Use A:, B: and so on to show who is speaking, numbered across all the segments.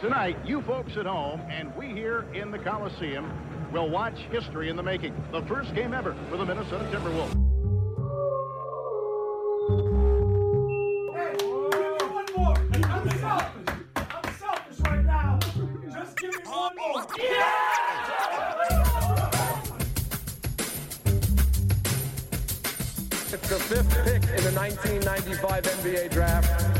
A: Tonight, you folks at home and we here in the Coliseum will watch history in the making. The first game ever for the Minnesota Timberwolves.
B: Hey, one more. I'm selfish. I'm selfish right now. Just give me one more.
C: It's the fifth pick in the 1995 NBA draft.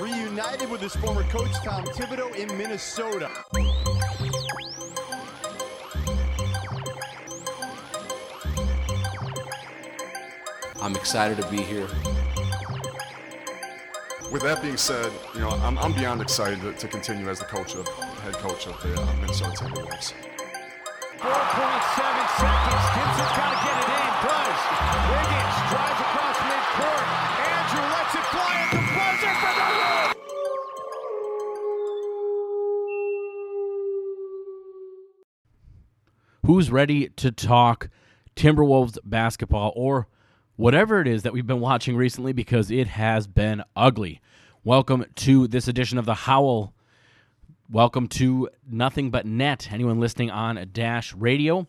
D: reunited with his former coach, Tom Thibodeau, in Minnesota.
E: I'm excited to be here.
F: With that being said, you know, I'm, I'm beyond excited to, to, continue as the coach of, head coach of the uh, Minnesota Timberwolves.
B: 4.7 seconds. Kinzer's got to get it in. Does. Wiggins drives
G: who's ready to talk Timberwolves basketball or whatever it is that we've been watching recently because it has been ugly. Welcome to this edition of the Howl. Welcome to Nothing But Net. Anyone listening on Dash Radio,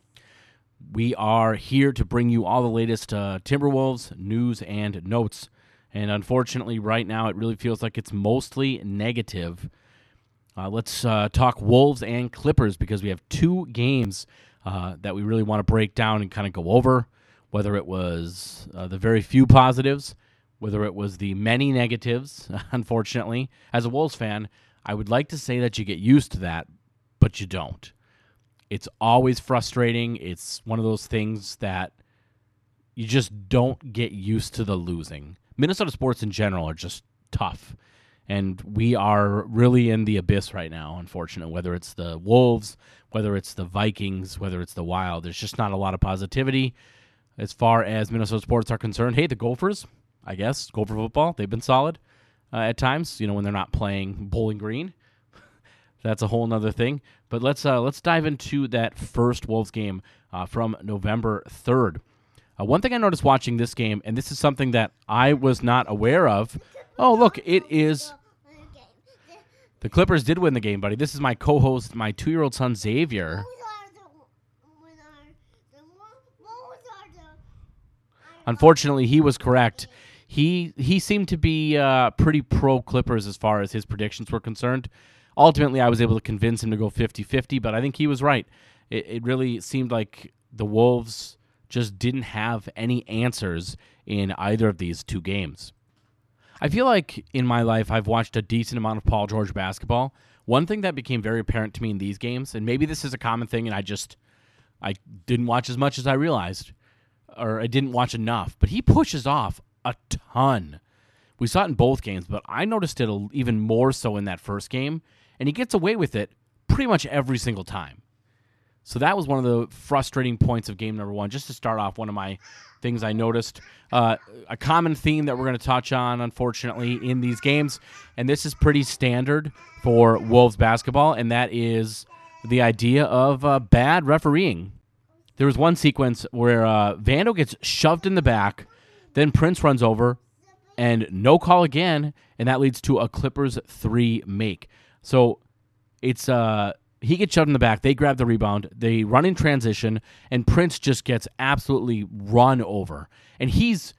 G: we are here to bring you all the latest uh, Timberwolves news and notes. And unfortunately, right now, it really feels like it's mostly negative. Uh, let's uh, talk Wolves and Clippers because we have two games uh, that we really want to break down and kind of go over. Whether it was uh, the very few positives, whether it was the many negatives, unfortunately. As a Wolves fan, I would like to say that you get used to that, but you don't. It's always frustrating. It's one of those things that you just don't get used to the losing. Minnesota sports in general are just tough. And we are really in the abyss right now, unfortunately. Whether it's the Wolves, whether it's the Vikings, whether it's the Wild, there's just not a lot of positivity as far as Minnesota sports are concerned. Hey, the Gophers, I guess, Gopher football, they've been solid uh, at times, you know, when they're not playing Bowling Green. That's a whole nother thing. But let's uh, let's dive into that first Wolves game uh, from November 3rd. Uh, one thing I noticed watching this game, and this is something that I was not aware of. Oh, look, it is. The Clippers did win the game, buddy. This is my co host, my two year old son, Xavier. Unfortunately, he was correct. He he seemed to be uh, pretty pro Clippers as far as his predictions were concerned. Ultimately, I was able to convince him to go 50-50, but I think he was right. It, it really seemed like the Wolves just didn't have any answers in either of these two games. I feel like in my life I've watched a decent amount of Paul George basketball. One thing that became very apparent to me in these games, and maybe this is a common thing, and I just I didn't watch as much as I realized, or I didn't watch enough. But he pushes off a ton. We saw it in both games, but I noticed it even more so in that first game, and he gets away with it pretty much every single time. So that was one of the frustrating points of game number one. Just to start off, one of my things I noticed uh, a common theme that we're going to touch on, unfortunately, in these games, and this is pretty standard for Wolves basketball, and that is the idea of uh, bad refereeing. There was one sequence where uh, Vando gets shoved in the back, then Prince runs over, and no call again, and that leads to a Clippers three make. So it's uh he gets shoved in the back. They grab the rebound. They run in transition, and Prince just gets absolutely run over. And he's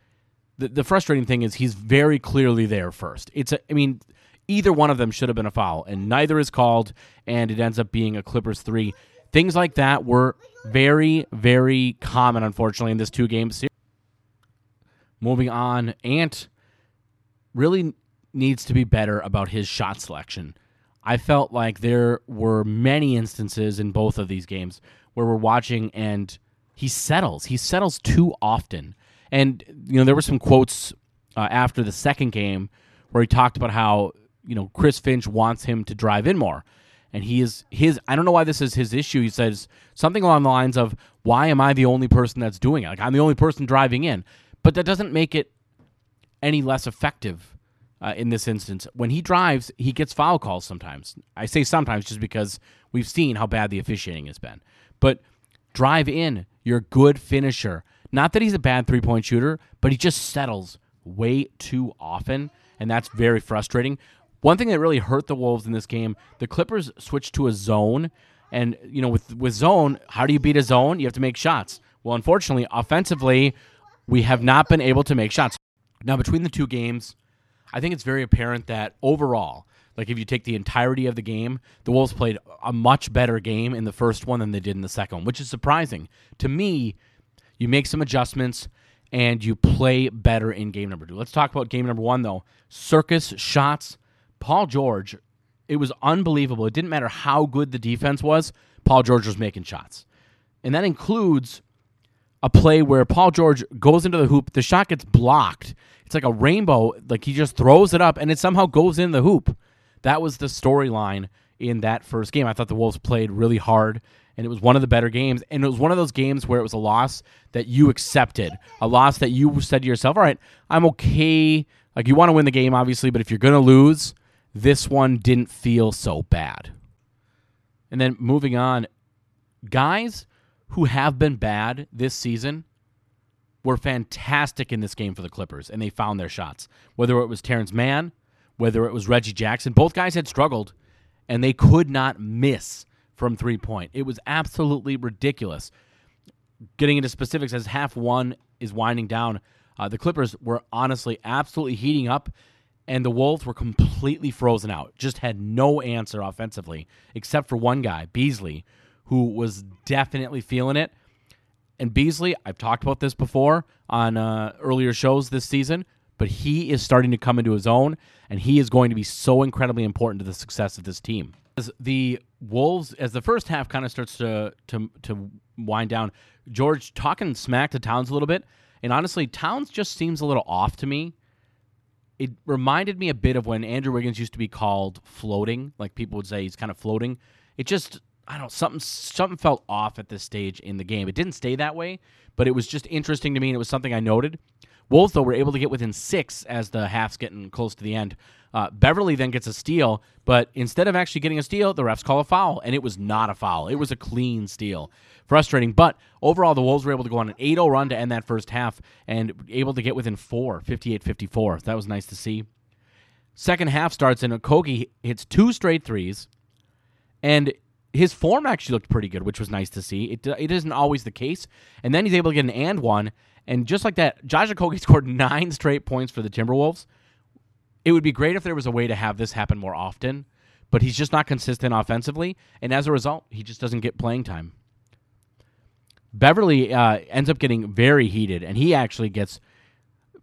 G: the, the frustrating thing is he's very clearly there first. It's a, I mean, either one of them should have been a foul, and neither is called, and it ends up being a Clippers three. Things like that were very, very common, unfortunately, in this two game series. Moving on, Ant really needs to be better about his shot selection. I felt like there were many instances in both of these games where we're watching and he settles. He settles too often. And you know, there were some quotes uh, after the second game where he talked about how you know Chris Finch wants him to drive in more, and he is his. I don't know why this is his issue. He says something along the lines of, "Why am I the only person that's doing it? Like I'm the only person driving in." But that doesn't make it any less effective uh, in this instance. When he drives, he gets foul calls sometimes. I say sometimes just because we've seen how bad the officiating has been. But drive in. You're a good finisher. Not that he's a bad three point shooter, but he just settles way too often, and that's very frustrating. One thing that really hurt the Wolves in this game, the Clippers switched to a zone, and you know, with with zone, how do you beat a zone? You have to make shots. Well, unfortunately, offensively, we have not been able to make shots. Now, between the two games, I think it's very apparent that overall, like if you take the entirety of the game, the Wolves played a much better game in the first one than they did in the second one, which is surprising. To me, you make some adjustments and you play better in game number two. Let's talk about game number one, though. Circus shots. Paul George, it was unbelievable. It didn't matter how good the defense was, Paul George was making shots. And that includes a play where Paul George goes into the hoop, the shot gets blocked. It's like a rainbow, like he just throws it up and it somehow goes in the hoop. That was the storyline in that first game. I thought the Wolves played really hard and it was one of the better games. And it was one of those games where it was a loss that you accepted, a loss that you said to yourself, all right, I'm okay. Like you want to win the game, obviously, but if you're going to lose, this one didn't feel so bad. And then moving on, guys who have been bad this season were fantastic in this game for the Clippers, and they found their shots. Whether it was Terrence Mann, whether it was Reggie Jackson, both guys had struggled, and they could not miss from three point. It was absolutely ridiculous. Getting into specifics as half one is winding down, uh, the Clippers were honestly absolutely heating up, and the Wolves were completely frozen out. Just had no answer offensively, except for one guy, Beasley, who was definitely feeling it. And Beasley, I've talked about this before on uh, earlier shows this season, but he is starting to come into his own, and he is going to be so incredibly important to the success of this team. As the Wolves, as the first half kind of starts to to to wind down, George talking smack to Towns a little bit, and honestly, Towns just seems a little off to me. It reminded me a bit of when Andrew Wiggins used to be called floating, like people would say he's kind of floating. It just I don't know something something felt off at this stage in the game. It didn't stay that way, but it was just interesting to me, and it was something I noted. Wolves though were able to get within six as the half's getting close to the end. Uh, Beverley then gets a steal, but instead of actually getting a steal, the refs call a foul, and it was not a foul. It was a clean steal. Frustrating, but overall, the Wolves were able to go on an 8 0 run to end that first half and able to get within four, 58 54. That was nice to see. Second half starts, and Okogie hits two straight threes, and his form actually looked pretty good, which was nice to see. It, it isn't always the case. And then he's able to get an and one, and just like that, Josh Okogie scored nine straight points for the Timberwolves. It would be great if there was a way to have this happen more often, but he's just not consistent offensively, and as a result, he just doesn't get playing time. Beverley uh, ends up getting very heated, and he actually gets.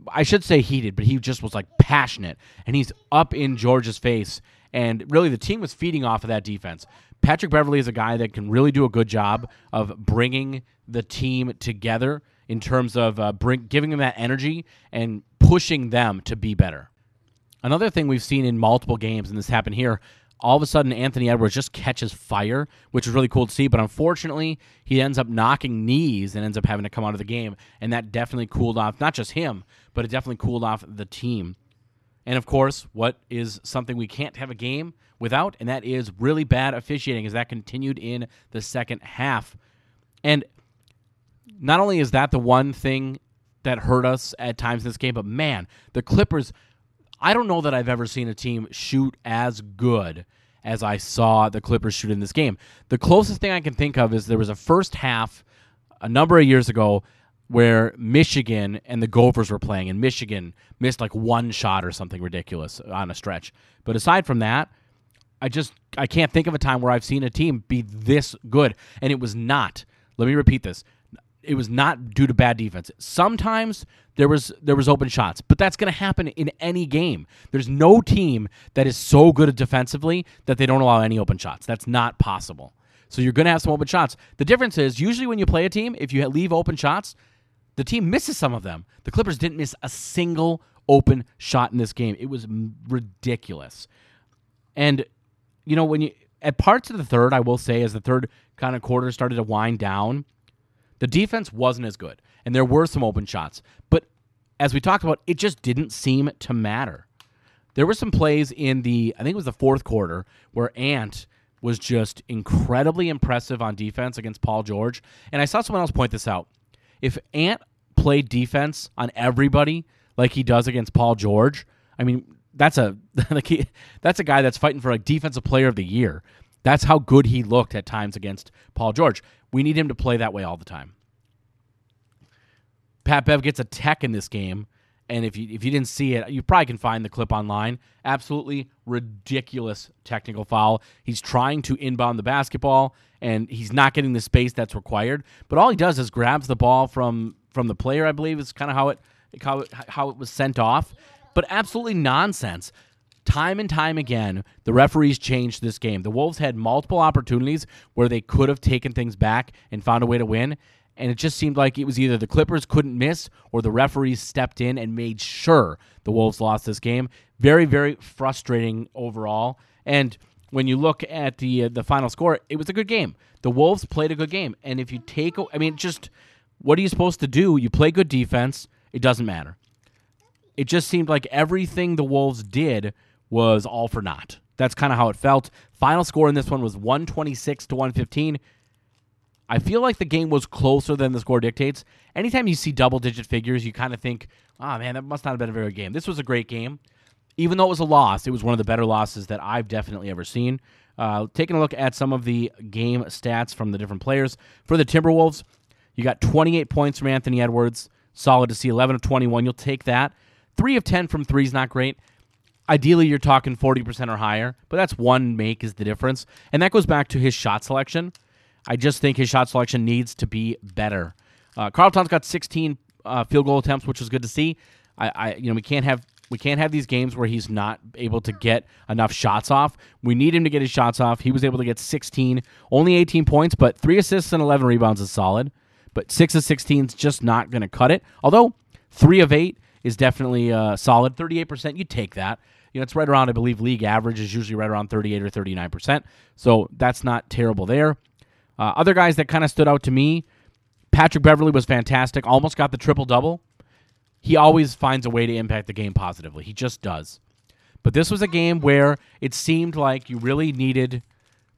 G: I should say heated, but he just was like passionate, and he's up in George's face. And really, the team was feeding off of that defense. Patrick Beverley is a guy that can really do a good job of bringing the team together in terms of uh, bring, giving them that energy and pushing them to be better. Another thing we've seen in multiple games, and this happened here, all of a sudden Anthony Edwards just catches fire, which is really cool to see. But unfortunately, he ends up knocking knees and ends up having to come out of the game. And that definitely cooled off not just him, but it definitely cooled off the team. And of course, what is something we can't have a game without, and that is really bad officiating, as that continued in the second half. And not only is that the one thing that hurt us at times in this game, but man, the Clippers I don't know that I've ever seen a team shoot as good as I saw the Clippers shoot in this game. The closest thing I can think of is there was a first half a number of years ago where Michigan and the Gophers were playing, and Michigan missed like one shot or something ridiculous on a stretch. But aside from that, I just I can't think of a time where I've seen a team be this good, and it was not. Let me repeat this: it was not due to bad defense. Sometimes there was there was open shots, but that's going to happen in any game. There's no team that is so good defensively that they don't allow any open shots. That's not possible. So you're going to have some open shots. The difference is usually when you play a team, if you leave open shots, the team misses some of them. The Clippers didn't miss a single open shot in this game. It was ridiculous. And you know when you at parts of the third, I will say as the third kind of quarter started to wind down, the defense wasn't as good, and there were some open shots. But as we talked about, it just didn't seem to matter. There were some plays in the I think it was the fourth quarter where Ant was just incredibly impressive on defense against Paul George. And I saw someone else point this out. If Ant played defense on everybody like he does against Paul George, I mean, that's a like he, that's a guy that's fighting for like defensive player of the year. That's how good he looked at times against Paul George. We need him to play that way all the time. Pat Bev gets a tech in this game and if you if you didn't see it, you probably can find the clip online. Absolutely ridiculous technical foul. He's trying to inbound the basketball and he's not getting the space that's required. But all he does is grabs the ball from from the player. I believe is kind of how it how it, how it was sent off. But absolutely nonsense. Time and time again, the referees changed this game. The Wolves had multiple opportunities where they could have taken things back and found a way to win, and it just seemed like it was either the Clippers couldn't miss or the referees stepped in and made sure the Wolves lost this game. Very, very frustrating overall. And when you look at the uh, the final score, it was a good game. The Wolves played a good game, and if you take, I mean, just what are you supposed to do? You play good defense. It doesn't matter. It just seemed like everything the Wolves did was all for naught. That's kind of how it felt. Final score in this one was 126 to 115. I feel like the game was closer than the score dictates. Anytime you see double digit figures, you kind of think, oh man, that must not have been a very good game. This was a great game. Even though it was a loss, it was one of the better losses that I've definitely ever seen. Uh, taking a look at some of the game stats from the different players. For the Timberwolves, you got 28 points from Anthony Edwards. Solid to see. 11 of 21. You'll take that. 3 of 10 from 3 is not great. Ideally, you're talking 40% or higher, but that's one make is the difference. And that goes back to his shot selection. I just think his shot selection needs to be better. Uh, Karl Towns got 16 uh, field goal attempts, which is good to see. I, I, you know, we can't have we can't have these games where he's not able to get enough shots off. We need him to get his shots off. He was able to get 16, only 18 points, but three assists and 11 rebounds is solid. But six of 16 is just not going to cut it. Although three of eight is definitely uh, solid. 38%, you take that. You know, it's right around, I believe, league average is usually right around 38 or 39%. So that's not terrible there. Uh, other guys that kind of stood out to me, Patrick Beverley was fantastic. Almost got the triple double. He always finds a way to impact the game positively. He just does. But this was a game where it seemed like you really needed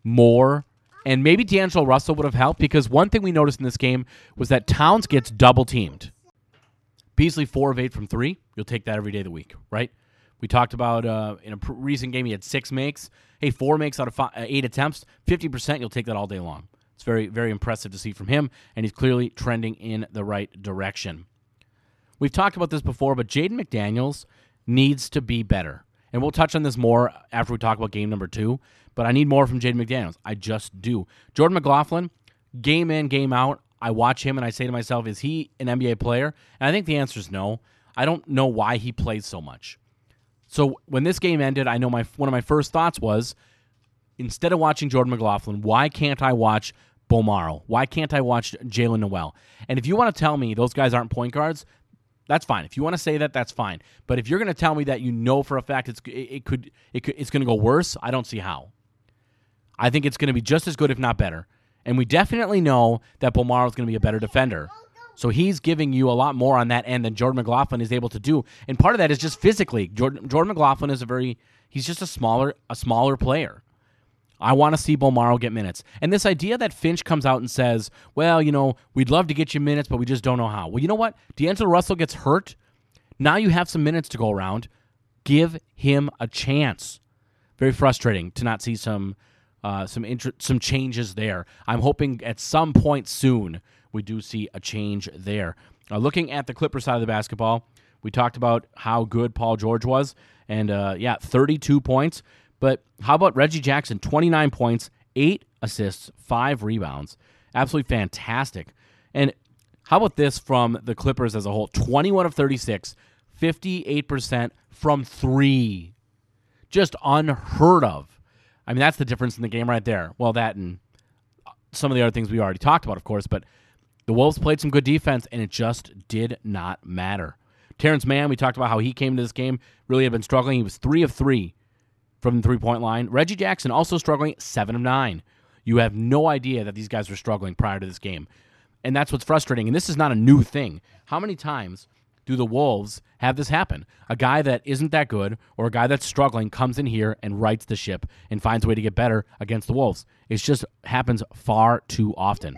G: more. And maybe D'Angelo Russell would have helped because one thing we noticed in this game was that Towns gets double teamed. Beasley, four of eight from three. You'll take that every day of the week, right? We talked about uh, in a recent game, he had six makes. Hey, four makes out of five, uh, eight attempts, 50%. You'll take that all day long. It's very, very impressive to see from him, and he's clearly trending in the right direction. We've talked about this before, but Jaden McDaniels needs to be better. And we'll touch on this more after we talk about game number two. But I need more from Jaden McDaniels. I just do. Jordan McLaughlin, game in, game out. I watch him and I say to myself, is he an NBA player? And I think the answer is no. I don't know why he plays so much. So when this game ended, I know my one of my first thoughts was instead of watching Jordan McLaughlin, why can't I watch Bolmaro? Why can't I watch Jaylen Nowell? And if you want to tell me those guys aren't point guards, that's fine. If you want to say that, that's fine. But if you're going to tell me that you know for a fact it's it, it could it could it's going to go worse, I don't see how. I think it's going to be just as good, if not better. And we definitely know that Bolmaro is going to be a better defender. So he's giving you a lot more on that end than Jordan McLaughlin is able to do. And part of that is just physically. Jordan, Jordan McLaughlin is a very he's just a smaller a smaller player. I want to see Bolmaro get minutes. And this idea that Finch comes out and says, well, you know, we'd love to get you minutes, but we just don't know how. Well, you know what? D'Angelo Russell gets hurt. Now you have some minutes to go around. Give him a chance. Very frustrating to not see some uh, some int- some changes there. I'm hoping at some point soon we do see a change there. Uh, looking at the Clipper side of the basketball, we talked about how good Paul George was, and uh, yeah, 32 points. But how about Reggie Jackson? 29 points, eight assists, five rebounds. Absolutely fantastic. And how about this from the Clippers as a whole? 21 of 36, 58% from three. Just unheard of. I mean, that's the difference in the game right there. Well, that and some of the other things we already talked about, of course, but the Wolves played some good defense, and it just did not matter. Terrence Mann, we talked about how he came to this game, really had been struggling. He was three of three from the three point line. Reggie Jackson also struggling, seven of nine. You have no idea that these guys were struggling prior to this game. And that's what's frustrating. And this is not a new thing. How many times do the Wolves have this happen? A guy that isn't that good or a guy that's struggling comes in here and rights the ship and finds a way to get better against the Wolves. It just happens far too often.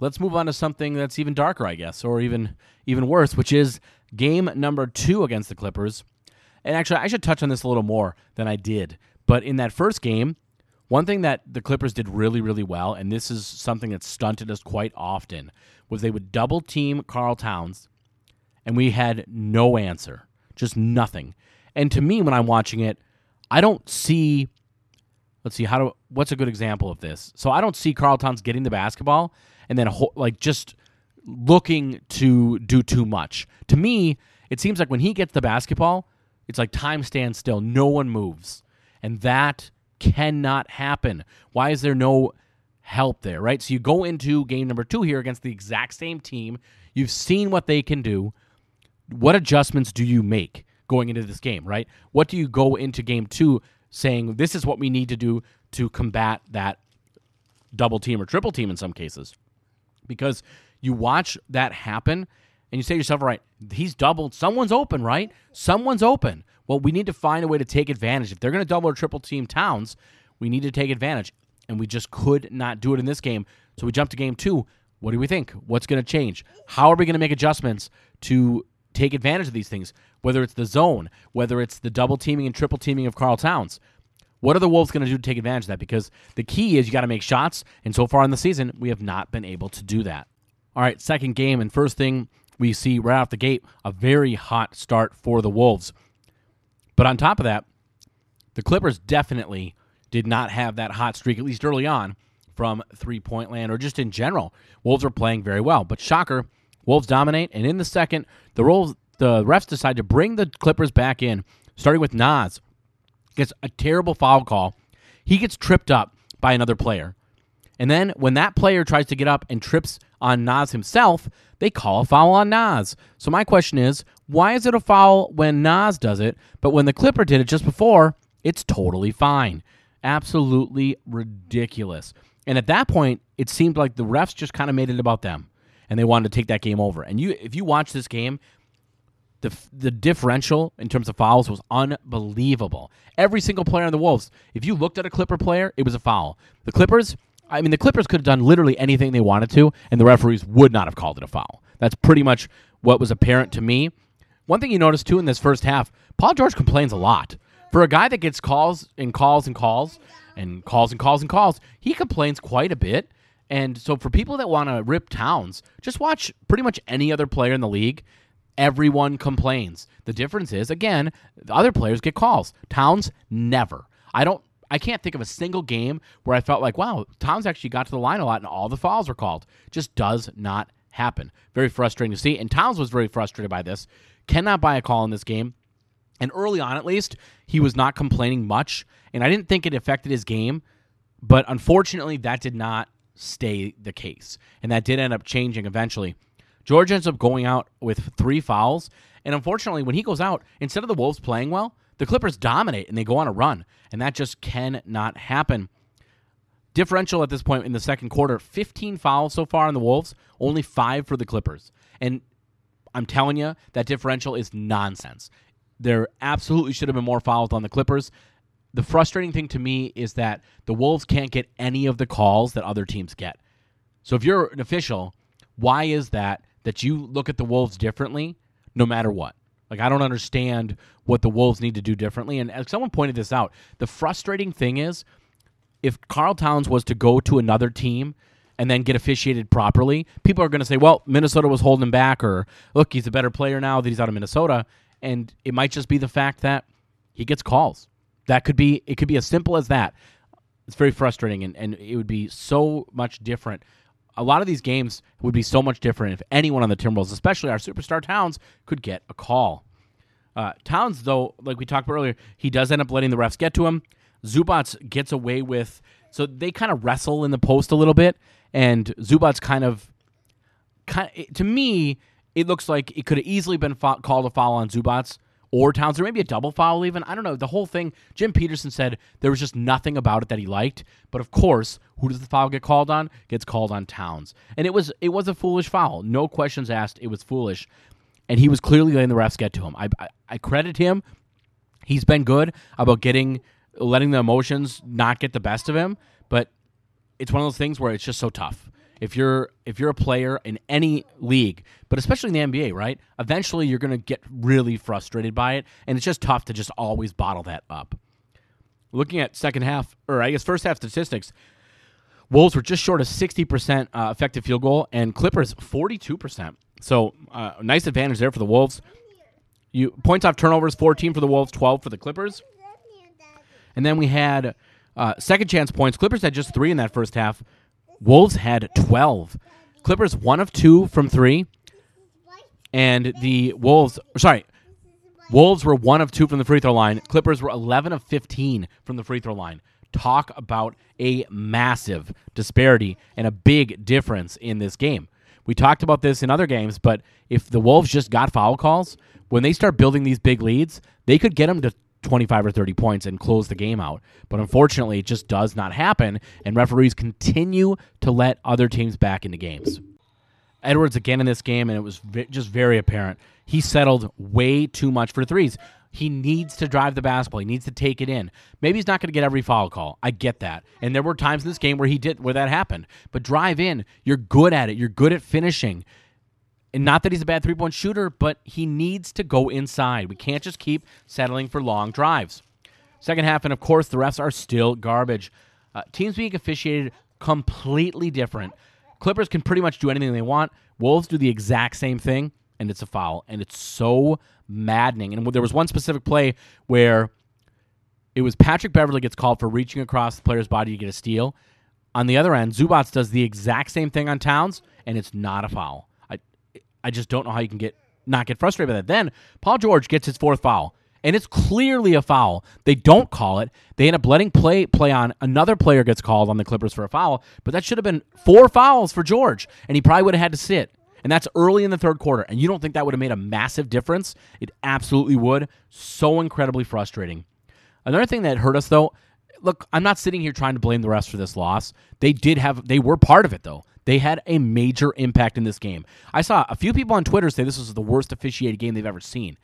G: Let's move on to something that's even darker, I guess, or even even worse, which is game number two against the Clippers. And actually, I should touch on this a little more than I did. But in that first game, one thing that the Clippers did really, really well, and this is something that stunted us quite often, was they would double team Karl Towns, and we had no answer, just nothing. And to me, when I'm watching it, I don't see. Let's see how do. What's a good example of this? So I don't see Karl Towns getting the basketball and then like just looking to do too much. To me, it seems like when he gets the basketball, it's like time stands still. No one moves. And that cannot happen. Why is there no help there, right? So you go into game number two here against the exact same team. You've seen what they can do. What adjustments do you make going into this game, right? What do you go into game two saying, this is what we need to do to combat that double team or triple team in some cases? Because you watch that happen and you say to yourself, right, he's doubled. Someone's open, right? Someone's open. Well, we need to find a way to take advantage. If they're going to double or triple team Towns, we need to take advantage. And we just could not do it in this game. So we jump to game two. What do we think? What's going to change? How are we going to make adjustments to take advantage of these things? Whether it's the zone, whether it's the double teaming and triple teaming of Karl Towns. What are the Wolves going to do to take advantage of that? Because the key is you got to make shots. And so far in the season, we have not been able to do that. All right, second game. And first thing we see right off the gate, a very hot start for the Wolves. But on top of that, the Clippers definitely did not have that hot streak, at least early on, from three point land or just in general. Wolves are playing very well. But shocker, Wolves dominate. And in the second, the Wolves, the refs decide to bring the Clippers back in, starting with Naz. Gets a terrible foul call. He gets tripped up by another player. And then when that player tries to get up and trips on Naz himself, they call a foul on Naz. So my question is, why is it a foul when Naz does it, but when the Clipper did it just before, it's totally fine? Absolutely ridiculous. And at that point, it seemed like the refs just kind of made it about them, and they wanted to take that game over. And you, if you watch this game, the the differential in terms of fouls was unbelievable. Every single player on the Wolves, if you looked at a Clipper player, it was a foul. The Clippers, I mean, the Clippers could have done literally anything they wanted to, and the referees would not have called it a foul. That's pretty much what was apparent to me. One thing you notice too in this first half, Paul George complains a lot. For a guy that gets calls and calls and calls and calls and calls and calls, he complains quite a bit. And so for people that want to rip Towns, just watch pretty much any other player in the league. Everyone complains. The difference is, again, the other players get calls. Towns never. I don't I can't think of a single game where I felt like, wow, Towns actually got to the line a lot and all the fouls were called. Just does not happen. Very frustrating to see. And Towns was very frustrated by this. Cannot buy a call in this game. And early on, at least, he was not complaining much. And I didn't think it affected his game. But unfortunately, that did not stay the case. And that did end up changing eventually. George ends up going out with three fouls. And unfortunately, when he goes out, instead of the Wolves playing well, the Clippers dominate and they go on a run. And that just cannot happen. Differential at this point in the second quarter 15 fouls so far on the Wolves, only five for the Clippers. And I'm telling you, that differential is nonsense. There absolutely should have been more fouls on the Clippers. The frustrating thing to me is that the Wolves can't get any of the calls that other teams get. So if you're an official, why is that that you look at the Wolves differently no matter what? Like I don't understand what the Wolves need to do differently. And as someone pointed this out, the frustrating thing is if Karl Towns was to go to another team and then get officiated properly, people are going to say, well, Minnesota was holding him back, or look, he's a better player now that he's out of Minnesota. And it might just be the fact that he gets calls. That could be, it could be as simple as that. It's very frustrating, and, and it would be so much different. A lot of these games would be so much different if anyone on the Timberwolves, especially our superstar Towns, could get a call. Uh, Towns, though, like we talked about earlier, he does end up letting the refs get to him. Zubac gets away with So they kind of wrestle in the post a little bit, and Zubac kind of, kind to me, it looks like it could have easily been called a foul on Zubac or Towns, or maybe a double foul even. I don't know. The whole thing, Jim Petersen said there was just nothing about it that he liked. But of course, who does the foul get called on? Gets called on Towns, and it was it was a foolish foul. No questions asked. It was foolish, and he was clearly letting the refs get to him. I I, I credit him. He's been good about getting letting the emotions not get the best of him, but it's one of those things where it's just so tough. If you're if you're a player in any league, but especially in the NBA, right? Eventually you're going to get really frustrated by it, and it's just tough to just always bottle that up. Looking at second half, or I guess first half statistics, Wolves were just short of 60% uh, effective field goal, and Clippers 42%. So uh, nice advantage there for the Wolves. You points off turnovers 14 for the Wolves, 12 for the Clippers. And then we had uh, second chance points. Clippers had just three in that first half. Wolves had 12. Clippers one of two from three. And the Wolves, sorry, Wolves were one of two from the free throw line. Clippers were 11 of 15 from the free throw line. Talk about a massive disparity and a big difference in this game. We talked about this in other games, but if the Wolves just got foul calls, when they start building these big leads, they could get them to 25 or 30 points and close the game out. But unfortunately, it just does not happen, and referees continue to let other teams back into games. Edwards again in this game, and it was just very apparent. He settled way too much for threes. He needs to drive the basketball. He needs to take it in. Maybe he's not going to get every foul call. I get that. And there were times in this game where he did where that happened. But drive in. You're good at it. You're good at finishing. And not that he's a bad three point shooter, but he needs to go inside. We can't just keep settling for long drives. Second half, and of course, the refs are still garbage. Uh, teams being officiated completely different. Clippers can pretty much do anything they want. Wolves do the exact same thing, and it's a foul. And it's so maddening. And there was one specific play where it was Patrick Beverley gets called for reaching across the player's body to get a steal. On the other end, Zubac does the exact same thing on Towns, and it's not a foul. I just don't know how you can get not get frustrated by that. Then Paul George gets his fourth foul, and it's clearly a foul. They don't call it. They end up letting play play on. Another player gets called on the Clippers for a foul, but that should have been four fouls for George, and he probably would have had to sit. And that's early in the third quarter. And you don't think that would have made a massive difference? It absolutely would. So incredibly frustrating. Another thing that hurt us though, look, I'm not sitting here trying to blame the refs for this loss. They did have they were part of it though. They had a major impact in this game. I saw a few people on Twitter say this was the worst officiated game they've ever seen.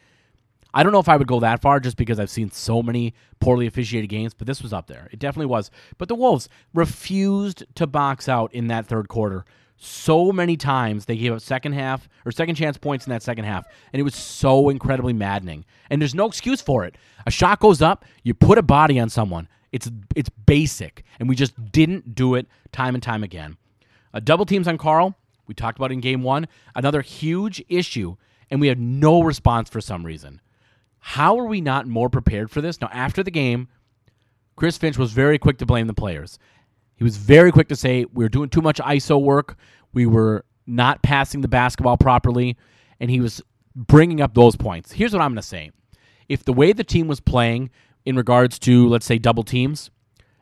G: I don't know if I would go that far just because I've seen so many poorly officiated games, but this was up there. It definitely was. But the Wolves refused to box out in that third quarter. So many times they gave up second half or second chance points in that second half, and it was so incredibly maddening. And there's no excuse for it. A shot goes up, you put a body on someone. It's it's basic, and we just didn't do it time and time again. Uh, double teams on Karl, We talked about in game one. Another huge issue, and we had no response for some reason. How are we not more prepared for this? Now, after the game, Chris Finch was very quick to blame the players. He was very quick to say we were doing too much ISO work. We were not passing the basketball properly, and he was bringing up those points. Here's what I'm going to say: if the way the team was playing in regards to, let's say, double teams,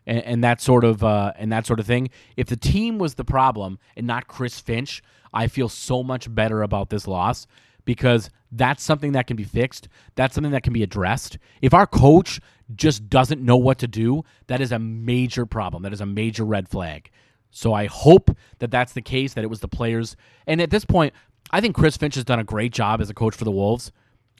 G: and, and that sort of uh, and that sort of thing. If the team was the problem and not Chris Finch, I feel so much better about this loss because that's something that can be fixed. That's something that can be addressed. If our coach just doesn't know what to do, that is a major problem. That is a major red flag. So I hope that that's the case, that it was the players. And at this point, I think Chris Finch has done a great job as a coach for the Wolves.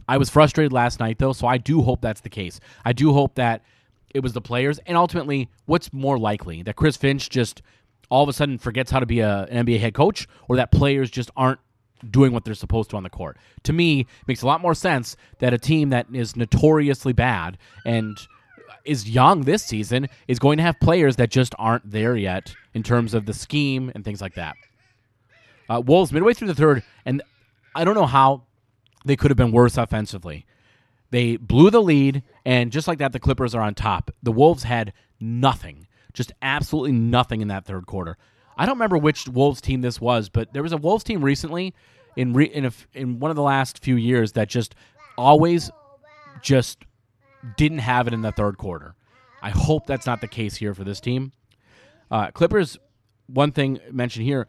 G: I was frustrated last night, though, so I do hope that's the case. I do hope that it was the players, and ultimately, what's more likely that Chris Finch just all of a sudden forgets how to be a, an NBA head coach, or that players just aren't doing what they're supposed to on the court. To me, it makes a lot more sense that a team that is notoriously bad and is young this season is going to have players that just aren't there yet in terms of the scheme and things like that. Uh, Wolves midway through the third, and I don't know how they could have been worse offensively. They blew the lead, and just like that, the Clippers are on top. The Wolves had nothing, just absolutely nothing in that third quarter. I don't remember which Wolves team this was, but there was a Wolves team recently in re, in, in one of the last few years that just always just didn't have it in the third quarter. I hope that's not the case here for this team. Uh, Clippers, one thing mentioned here,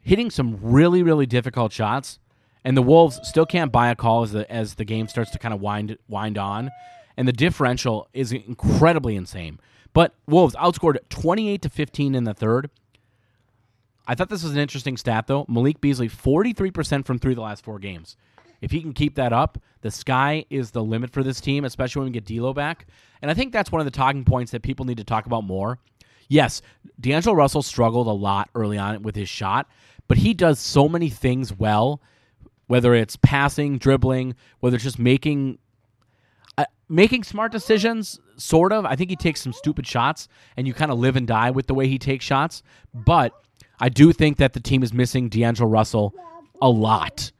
G: hitting some really really difficult shots, and the Wolves still can't buy a call as the as the game starts to kind of wind wind on, and the differential is incredibly insane. But Wolves outscored 28 to 15 in the third. I thought this was an interesting stat, though. Malik Beasley, 43% from three the last four games. If he can keep that up, the sky is the limit for this team, especially when we get D'Lo back. And I think that's one of the talking points that people need to talk about more. Yes, D'Angelo Russell struggled a lot early on with his shot, but he does so many things well, whether it's passing, dribbling, whether it's just making uh, making smart decisions, sort of. I think he takes some stupid shots, and you kind of live and die with the way he takes shots. But I do think that the team is missing D'Angelo Russell a lot.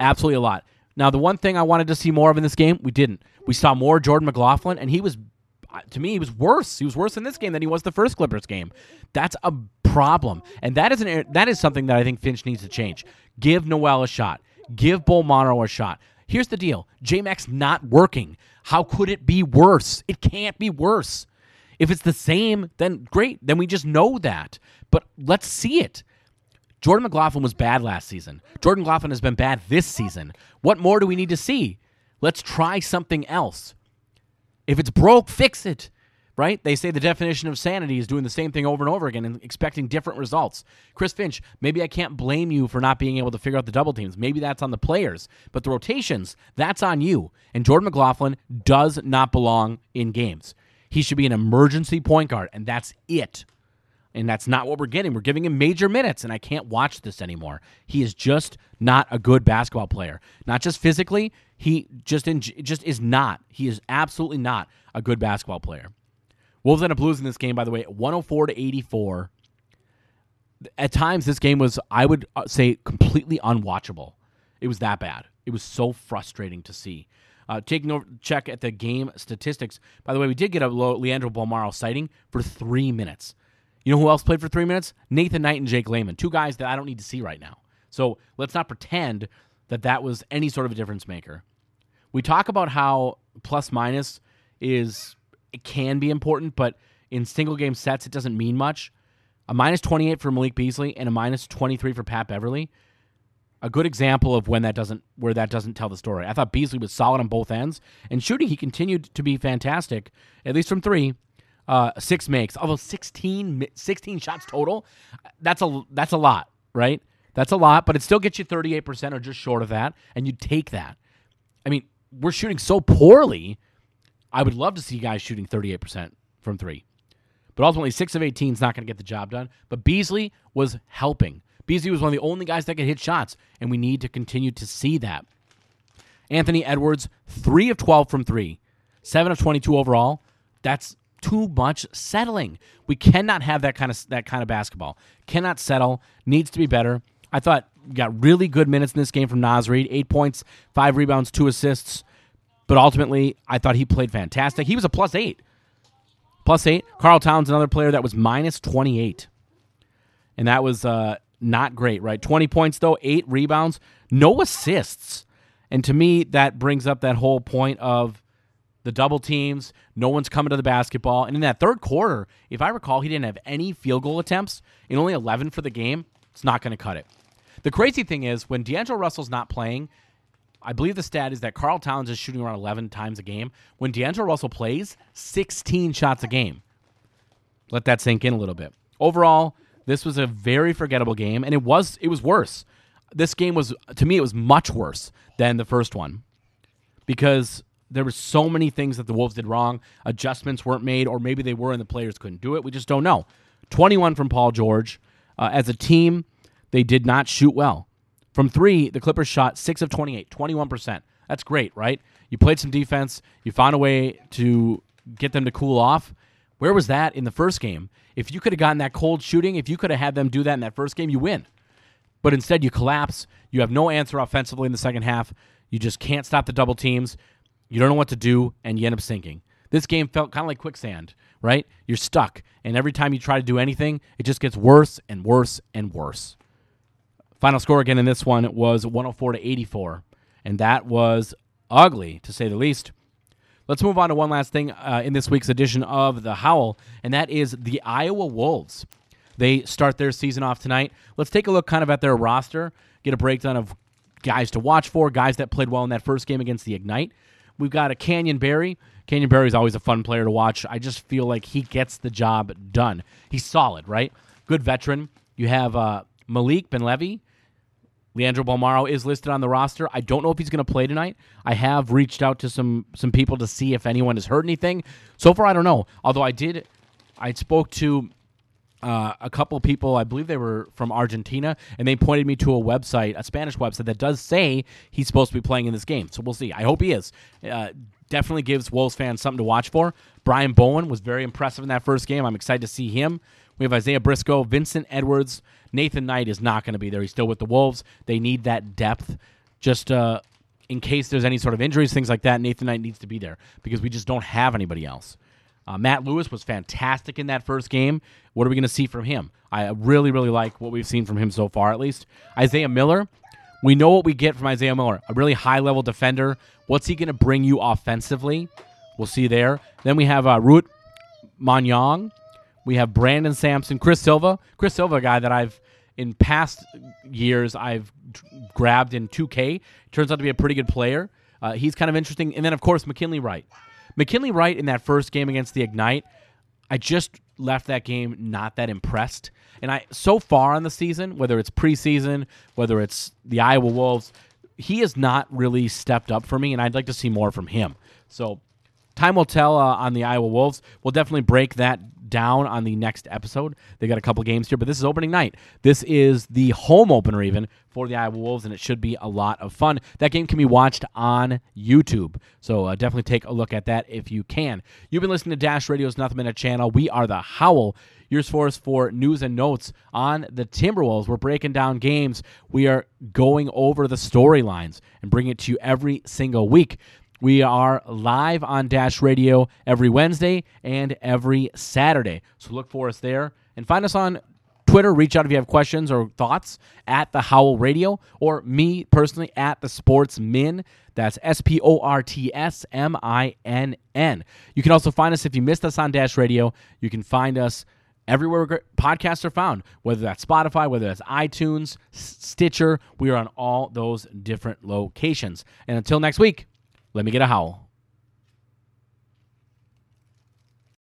G: Absolutely a lot. Now, the one thing I wanted to see more of in this game, we didn't. We saw more Jordan McLaughlin, and he was, uh, to me, he was worse. He was worse in this game than he was the first Clippers game. That's a problem, and that is an that is something that I think Finch needs to change. Give Nowell a shot. Give Bull Bolmaro a shot. Here's the deal: J Max not working. How could it be worse? It can't be worse. If it's the same, then great. Then we just know that. But let's see it. Jordan McLaughlin was bad last season. Jordan McLaughlin has been bad this season. What more do we need to see? Let's try something else. If it's broke, fix it. Right? They say the definition of sanity is doing the same thing over and over again and expecting different results. Chris Finch, maybe I can't blame you for not being able to figure out the double teams. Maybe that's on the players, but the rotations, that's on you. And Jordan McLaughlin does not belong in games. He should be an emergency point guard, and that's it. And that's not what we're getting. We're giving him major minutes, and I can't watch this anymore. He is just not a good basketball player. Not just physically, he just in, just is not. He is absolutely not a good basketball player. Wolves end up losing this game, by the way, 104 to 84. At times, this game was, I would uh, say, completely unwatchable. It was that bad. It was so frustrating to see. Uh, taking a check at the game statistics. By the way, we did get a Leandro Bolmaro sighting for three minutes. You know who else played for three minutes? Nathan Knight and Jake Layman, two guys that I don't need to see right now. So let's not pretend that that was any sort of a difference maker. We talk about how plus minus is it can be important, but in single game sets it doesn't mean much. A minus 28 for Malik Beasley and a minus 23 for Pat Beverley. a good example of when that doesn't where that doesn't tell the story. I thought Beasley was solid on both ends, and shooting he continued to be fantastic, at least from three. Uh, six makes, although 16, 16 shots total. That's a that's a lot, right? That's a lot, but it still gets you thirty eight percent or just short of that, and you take that. I mean, we're shooting so poorly. I would love to see guys shooting thirty eight percent from three, but ultimately six of eighteen is not going to get the job done. But Beasley was helping. Beasley was one of the only guys that could hit shots, and we need to continue to see that. Anthony Edwards, 3 of 12 from 3, 7 of 22 overall. That's too much settling. We cannot have that kind of that kind of basketball. Cannot settle. Needs to be better. I thought got really good minutes in this game from Naz Reid. Eight points, five rebounds, two assists. But ultimately, I thought he played fantastic. He was a plus eight. Plus eight. Karl Towns, another player that was minus 28. And that was uh, not great, right? 20 points, though, eight rebounds, no assists. And to me, that brings up that whole point of the double teams. No one's coming to the basketball. And in that third quarter, if I recall, he didn't have any field goal attempts in only 11 for the game. It's not going to cut it. The crazy thing is, when D'Angelo Russell's not playing, I believe the stat is that Karl Towns is shooting around 11 times a game. When D'Angelo Russell plays, 16 shots a game. Let that sink in a little bit. Overall, this was a very forgettable game, and it was it was worse. This game was to me it was much worse than the first one because there were so many things that the Wolves did wrong. Adjustments weren't made, or maybe they were and the players couldn't do it. We just don't know. 21 from Paul George. Uh, as a team, they did not shoot well. From three, the Clippers shot 6 of 28, 21%. That's great, right? You played some defense, you found a way to get them to cool off. Where was that in the first game? If you could have gotten that cold shooting, if you could have had them do that in that first game, you win. But instead, you collapse. You have no answer offensively in the second half. You just can't stop the double teams. You don't know what to do, and you end up sinking. This game felt kind of like quicksand, right? You're stuck, and every time you try to do anything, it just gets worse and worse and worse. Final score again in this one was 104 to 84, and that was ugly to say the least. Let's move on to one last thing uh, in this week's edition of The Howl, and that is the Iowa Wolves. They start their season off tonight. Let's take a look kind of at their roster, get a breakdown of guys to watch for, guys that played well in that first game against the Ignite. We've got a Canyon Barry. Canyon Barry is always a fun player to watch. I just feel like he gets the job done. He's solid, right? Good veteran. You have uh, Malik Benlevi. Leandro Bolmaro is listed on the roster. I don't know if he's going to play tonight. I have reached out to some some people to see if anyone has heard anything. So far, I don't know. Although I did, I spoke to uh, a couple people, I believe they were from Argentina, and they pointed me to a website, a Spanish website that does say he's supposed to be playing in this game. So we'll see. I hope he is. Uh, definitely gives Wolves fans something to watch for. Brian Bowen was very impressive in that first game. I'm excited to see him. We have Isaiah Briscoe, Vincent Edwards, Nathan Knight is not going to be there. He's still with the Wolves. They need that depth. Just uh, in case there's any sort of injuries, things like that, Nathan Knight needs to be there because we just don't have anybody else. Uh, Matt Lewis was fantastic in that first game. What are we going to see from him? I really, really like what we've seen from him so far, at least. Isaiah Miller, we know what we get from Isaiah Miller a really high level defender. What's he going to bring you offensively? We'll see there. Then we have uh, Ruot Monyong. We have Brandon Sampson, Chris Silva. Chris Silva, a guy that I've in past years I've grabbed in 2K. Turns out to be a pretty good player. Uh, he's kind of interesting. And then of course McKinley Wright. McKinley Wright in that first game against the Ignite, I just left that game not that impressed. And I so far on the season, whether it's preseason, whether it's the Iowa Wolves, he has not really stepped up for me, and I'd like to see more from him. So time will tell uh, on the Iowa Wolves. We'll definitely break that down on the next episode. They got a couple games here, but this is opening night. This is the home opener even for the Iowa Wolves, and it should be a lot of fun. That game can be watched on YouTube, so uh, definitely take a look at that if you can. You've been listening to Dash Radio's Nothing Minute channel. We are the Howl. Your source for news and notes on the Timberwolves. We're breaking down games. We are going over the storylines and bringing it to you every single week. We are live on Dash Radio every Wednesday and every Saturday. So look for us there and find us on Twitter. Reach out if you have questions or thoughts at the Howl Radio or me personally at the Sports Min. That's S P O R T S M I N N. You can also find us if you missed us on Dash Radio. You can find us everywhere podcasts are found, whether that's Spotify, whether that's iTunes, Stitcher. We are on all those different locations. And until next week, let me get a howl.